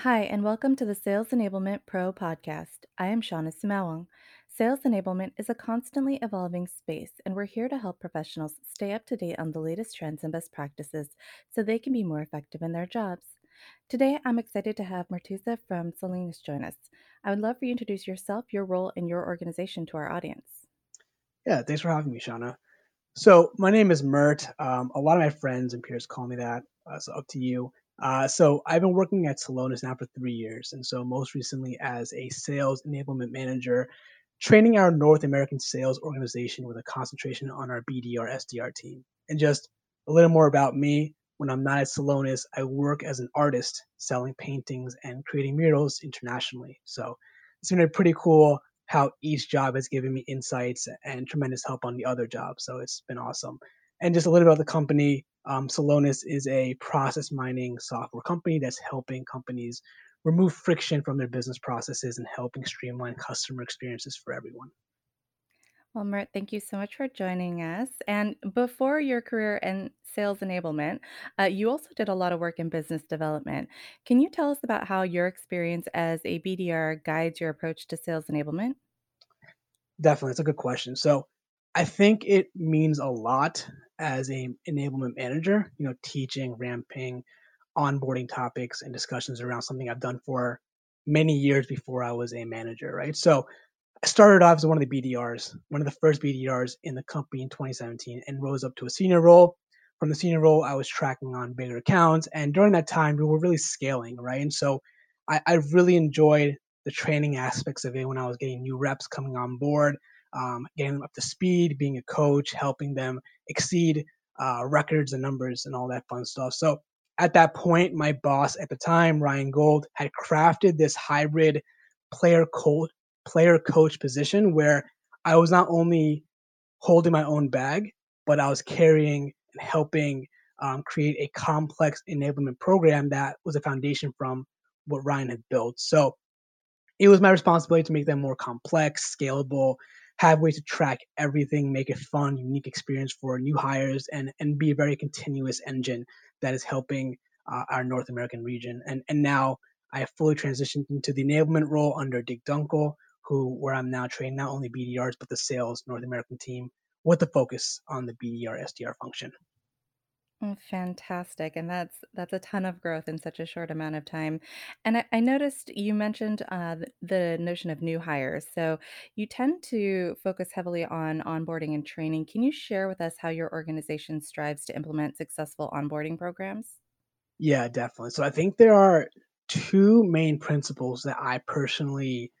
Hi, and welcome to the Sales Enablement Pro podcast. I am Shauna Sumawang. Sales enablement is a constantly evolving space, and we're here to help professionals stay up to date on the latest trends and best practices so they can be more effective in their jobs. Today, I'm excited to have Martusa from Celonis join us. I would love for you to introduce yourself, your role, and your organization to our audience. Yeah, thanks for having me, Shauna. So my name is Mert. Um, a lot of my friends and peers call me that. Uh, so up to you. Uh, so I've been working at Celonis now for three years, and so most recently as a sales enablement manager, training our North American sales organization with a concentration on our BDR SDR team. And just a little more about me. When I'm not at Celonis, I work as an artist selling paintings and creating murals internationally. So it's been pretty cool how each job has given me insights and tremendous help on the other job. So it's been awesome. And just a little about the company. Um, Celonis is a process mining software company that's helping companies remove friction from their business processes and helping streamline customer experiences for everyone. Well, Mert, thank you so much for joining us. And before your career in sales enablement, uh, you also did a lot of work in business development. Can you tell us about how your experience as a BDR guides your approach to sales enablement? Definitely, it's a good question. So I think it means a lot as a enablement manager, you know, teaching, ramping, onboarding topics and discussions around something I've done for many years before I was a manager, right? So I started off as one of the BDRs, one of the first BDRs in the company in 2017 and rose up to a senior role. From the senior role, I was tracking on bigger accounts. And during that time, we were really scaling, right? And so I, I really enjoyed the training aspects of it when I was getting new reps coming on board, um, getting them up to speed, being a coach, helping them exceed uh, records and numbers and all that fun stuff. So at that point, my boss at the time, Ryan Gold, had crafted this hybrid player coach player coach position where I was not only holding my own bag, but I was carrying and helping um, create a complex enablement program that was a foundation from what Ryan had built. So it was my responsibility to make them more complex, scalable, have ways to track everything, make it fun, unique experience for new hires, and and be a very continuous engine that is helping uh, our North American region. And and now I have fully transitioned into the enablement role under Dick Dunkel, who where I'm now training not only BDRs but the sales North American team with the focus on the BDR SDR function. Mm, Fantastic. And that's that's a ton of growth in such a short amount of time. And I, I noticed you mentioned uh, th- the notion of new hires. So you tend to focus heavily on onboarding and training. Can you share with us how your organization strives to implement successful onboarding programs? Yeah, definitely. So I think there are two main principles that I personally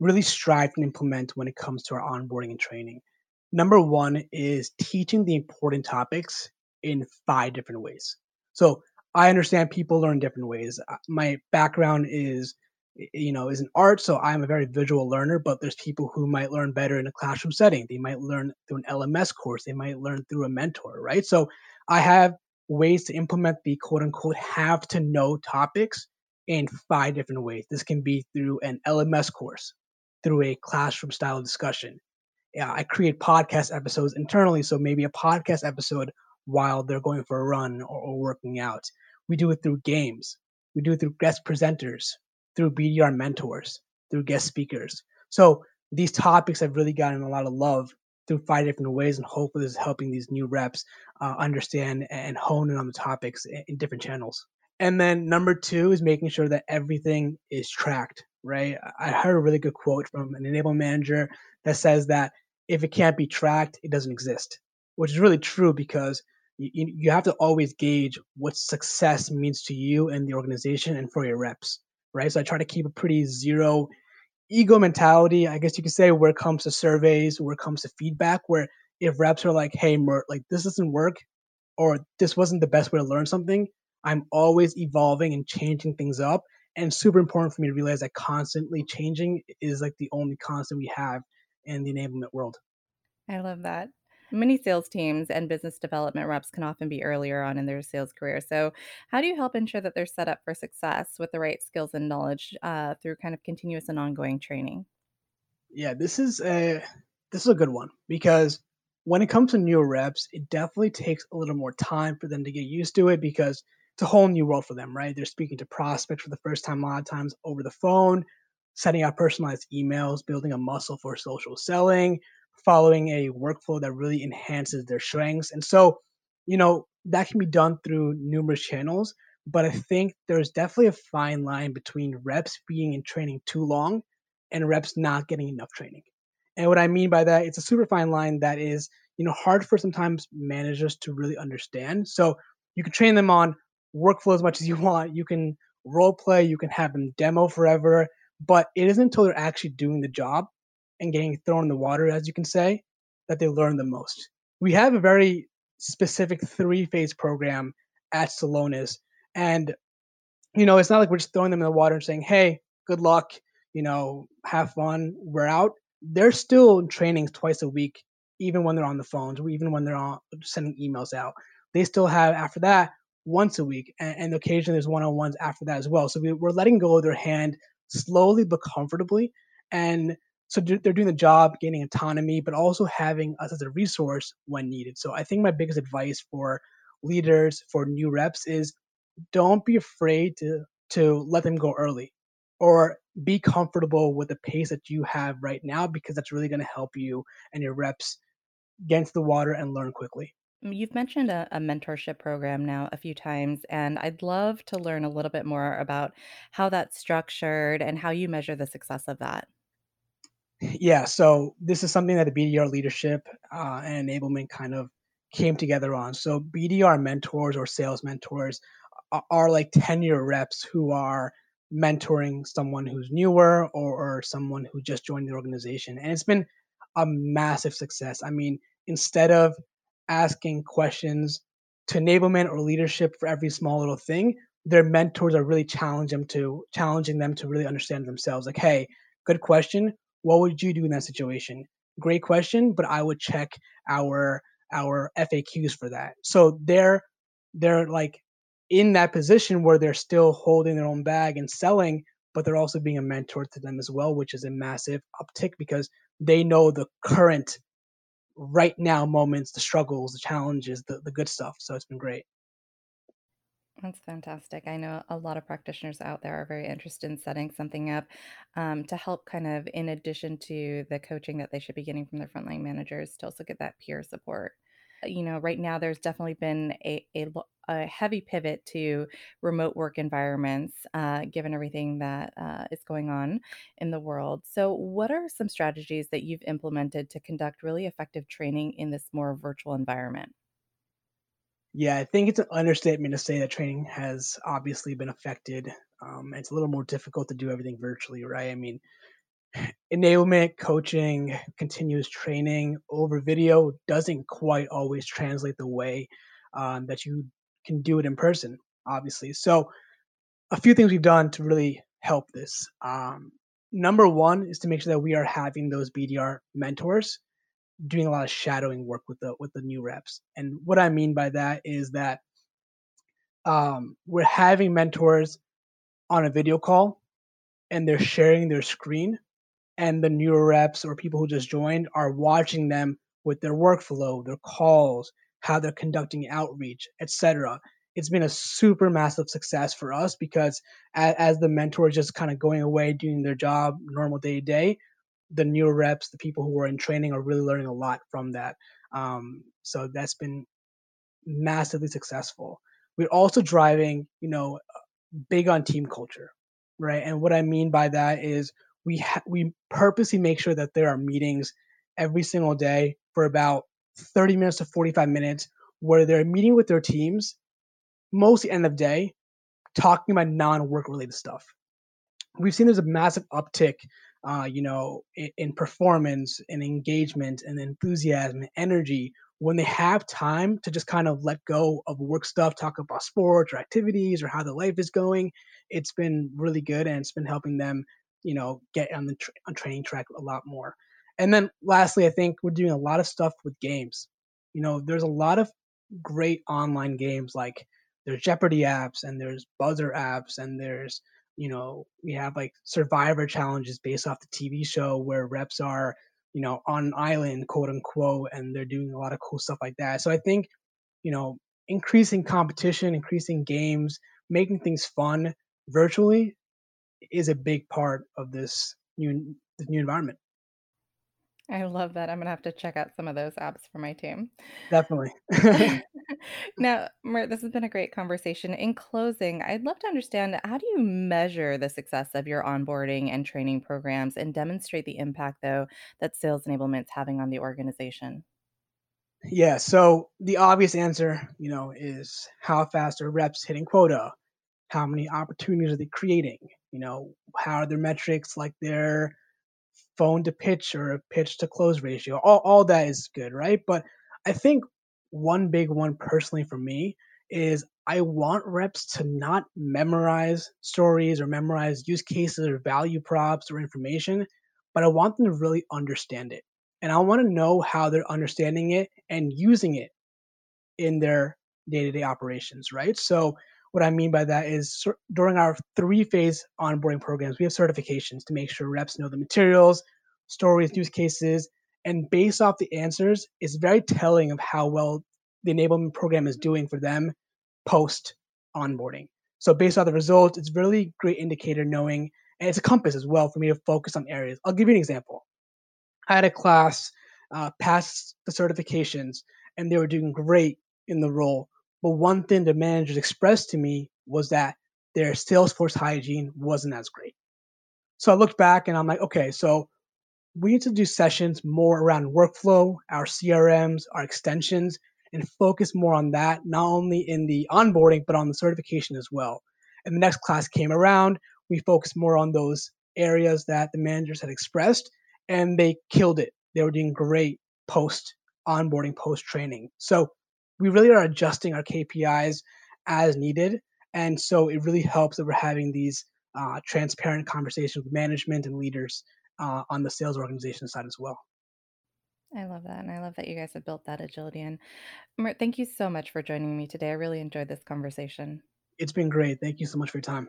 really strive to implement when it comes to our onboarding and training. Number one is teaching the important topics in five different ways. So I understand people learn different ways. Uh, My background is, you know, is in art, so I'm a very visual learner. But there's people who might learn better in a classroom setting. They might learn through an LMS course. They might learn through a mentor, right? So I have ways to implement the quote unquote have to know topics in five different ways. This can be through an LMS course through a classroom style discussion. Yeah, I create podcast episodes internally, so maybe a podcast episode while they're going for a run or, or working out. We do it through games. We do it through guest presenters, through BDR mentors, through guest speakers. So these topics have really gotten a lot of love through five different ways, and hopefully this is helping these new reps uh, understand and hone in on the topics in, in different channels. And then number two is making sure that everything is tracked, right? I heard a really good quote from an enable manager that says that if it can't be tracked, it doesn't exist, which is really true because you, you have to always gauge what success means to you and the organization and for your reps, right? So I try to keep a pretty zero ego mentality, I guess you could say, where it comes to surveys, where it comes to feedback, where if reps are like, hey, Mert, like this doesn't work, or this wasn't the best way to learn something, I'm always evolving and changing things up. And super important for me to realize that constantly changing is like the only constant we have in the enablement world. I love that. Many sales teams and business development reps can often be earlier on in their sales career. So, how do you help ensure that they're set up for success with the right skills and knowledge uh, through kind of continuous and ongoing training? Yeah, this is a this is a good one because when it comes to newer reps, it definitely takes a little more time for them to get used to it because it's a whole new world for them, right? They're speaking to prospects for the first time a lot of times over the phone, setting out personalized emails, building a muscle for social selling, following a workflow that really enhances their strengths. And so, you know, that can be done through numerous channels. But I think there's definitely a fine line between reps being in training too long and reps not getting enough training. And what I mean by that, it's a super fine line that is, you know, hard for sometimes managers to really understand. So you can train them on workflow as much as you want. You can role play, you can have them demo forever, but it isn't until they're actually doing the job and getting thrown in the water, as you can say, that they learn the most. We have a very specific three phase program at Celonis. And, you know, it's not like we're just throwing them in the water and saying, hey, good luck, you know, have fun, we're out. They're still in trainings twice a week, even when they're on the phones, even when they're on sending emails out. They still have, after that, once a week, and, and occasionally there's one on ones after that as well. So we, we're letting go of their hand slowly but comfortably. And so they're doing the job, gaining autonomy, but also having us as a resource when needed. So I think my biggest advice for leaders, for new reps is don't be afraid to to let them go early or be comfortable with the pace that you have right now because that's really going to help you and your reps get into the water and learn quickly. Mm, You've mentioned a, a mentorship program now a few times, and I'd love to learn a little bit more about how that's structured and how you measure the success of that. Yeah, so this is something that the BDR leadership uh, and enablement kind of came together on. So BDR mentors or sales mentors a- are like tenure reps who are mentoring someone who's newer or, or someone who just joined the organization. And it's been a massive success. I mean, instead of asking questions to enablement or leadership for every small little thing, their mentors are really challenging them to challenging them to really understand themselves. Like, hey, good question what would you do in that situation? Great question, but I would check our our FAQs for that. So they're they're like in that position where they're still holding their own bag and selling, but they're also being a mentor to them as well, which is a massive uptick because they know the current right now moments, the struggles, the challenges, the, the good stuff. So it's been great. That's fantastic. I know a lot of practitioners out there are very interested in setting something up um, to help, kind of, in addition to the coaching that they should be getting from their frontline managers, to also get that peer support. You know, right now there's definitely been a, a, a heavy pivot to remote work environments, uh, given everything that uh, is going on in the world. So, what are some strategies that you've implemented to conduct really effective training in this more virtual environment? Yeah, I think it's an understatement to say that training has obviously been affected. Um, it's a little more difficult to do everything virtually, right? I mean, enablement, coaching, continuous training over video doesn't quite always translate the way um, that you can do it in person, obviously. So, a few things we've done to really help this. Um, number one is to make sure that we are having those BDR mentors doing a lot of shadowing work with the with the new reps. And what I mean by that is that um, we're having mentors on a video call and they're sharing their screen and the newer reps or people who just joined are watching them with their workflow, their calls, how they're conducting outreach, etc. It's been a super massive success for us because as, as the mentor is just kind of going away doing their job normal day to day, the new reps, the people who are in training, are really learning a lot from that. Um, so that's been massively successful. We're also driving, you know, big on team culture, right? And what I mean by that is we ha- we purposely make sure that there are meetings every single day for about 30 minutes to 45 minutes where they're meeting with their teams mostly end of day talking about non-work related stuff we've seen there's a massive uptick uh, you know in, in performance and engagement and enthusiasm and energy when they have time to just kind of let go of work stuff talk about sports or activities or how their life is going it's been really good and it's been helping them you know get on the tra- on training track a lot more. And then lastly i think we're doing a lot of stuff with games. You know there's a lot of great online games like there's jeopardy apps and there's buzzer apps and there's you know, we have like survivor challenges based off the TV show where reps are, you know, on an island, quote unquote, and they're doing a lot of cool stuff like that. So I think, you know, increasing competition, increasing games, making things fun virtually is a big part of this new this new environment. I love that. I'm gonna have to check out some of those apps for my team. Definitely. Now, Mert, this has been a great conversation. In closing, I'd love to understand how do you measure the success of your onboarding and training programs and demonstrate the impact, though, that sales enablement's having on the organization? Yeah, so the obvious answer, you know, is how fast are reps hitting quota? How many opportunities are they creating? You know, how are their metrics like their phone to pitch or pitch to close ratio? All, all that is good, right? But I think one big one personally for me is I want reps to not memorize stories or memorize use cases or value props or information, but I want them to really understand it. And I want to know how they're understanding it and using it in their day-to-day operations, right? So what I mean by that is during our three-phase onboarding programs, we have certifications to make sure reps know the materials, stories, use cases, and based off the answers, it's very telling of how well the enablement program is doing for them post onboarding. So based on the results, it's really great indicator knowing, and it's a compass as well for me to focus on areas. I'll give you an example. I had a class uh, pass the certifications, and they were doing great in the role. But one thing the managers expressed to me was that their Salesforce hygiene wasn't as great. So I looked back and I'm like, okay, so we need to do sessions more around workflow, our CRMs, our extensions, and focus more on that, not only in the onboarding, but on the certification as well. And the next class came around, we focused more on those areas that the managers had expressed, and they killed it. They were doing great post onboarding, post training. So we really are adjusting our KPIs as needed. And so it really helps that we're having these uh, transparent conversations with management and leaders uh, on the sales organization side as well. I love that. And I love that you guys have built that agility in. Mert, thank you so much for joining me today. I really enjoyed this conversation. It's been great. Thank you so much for your time.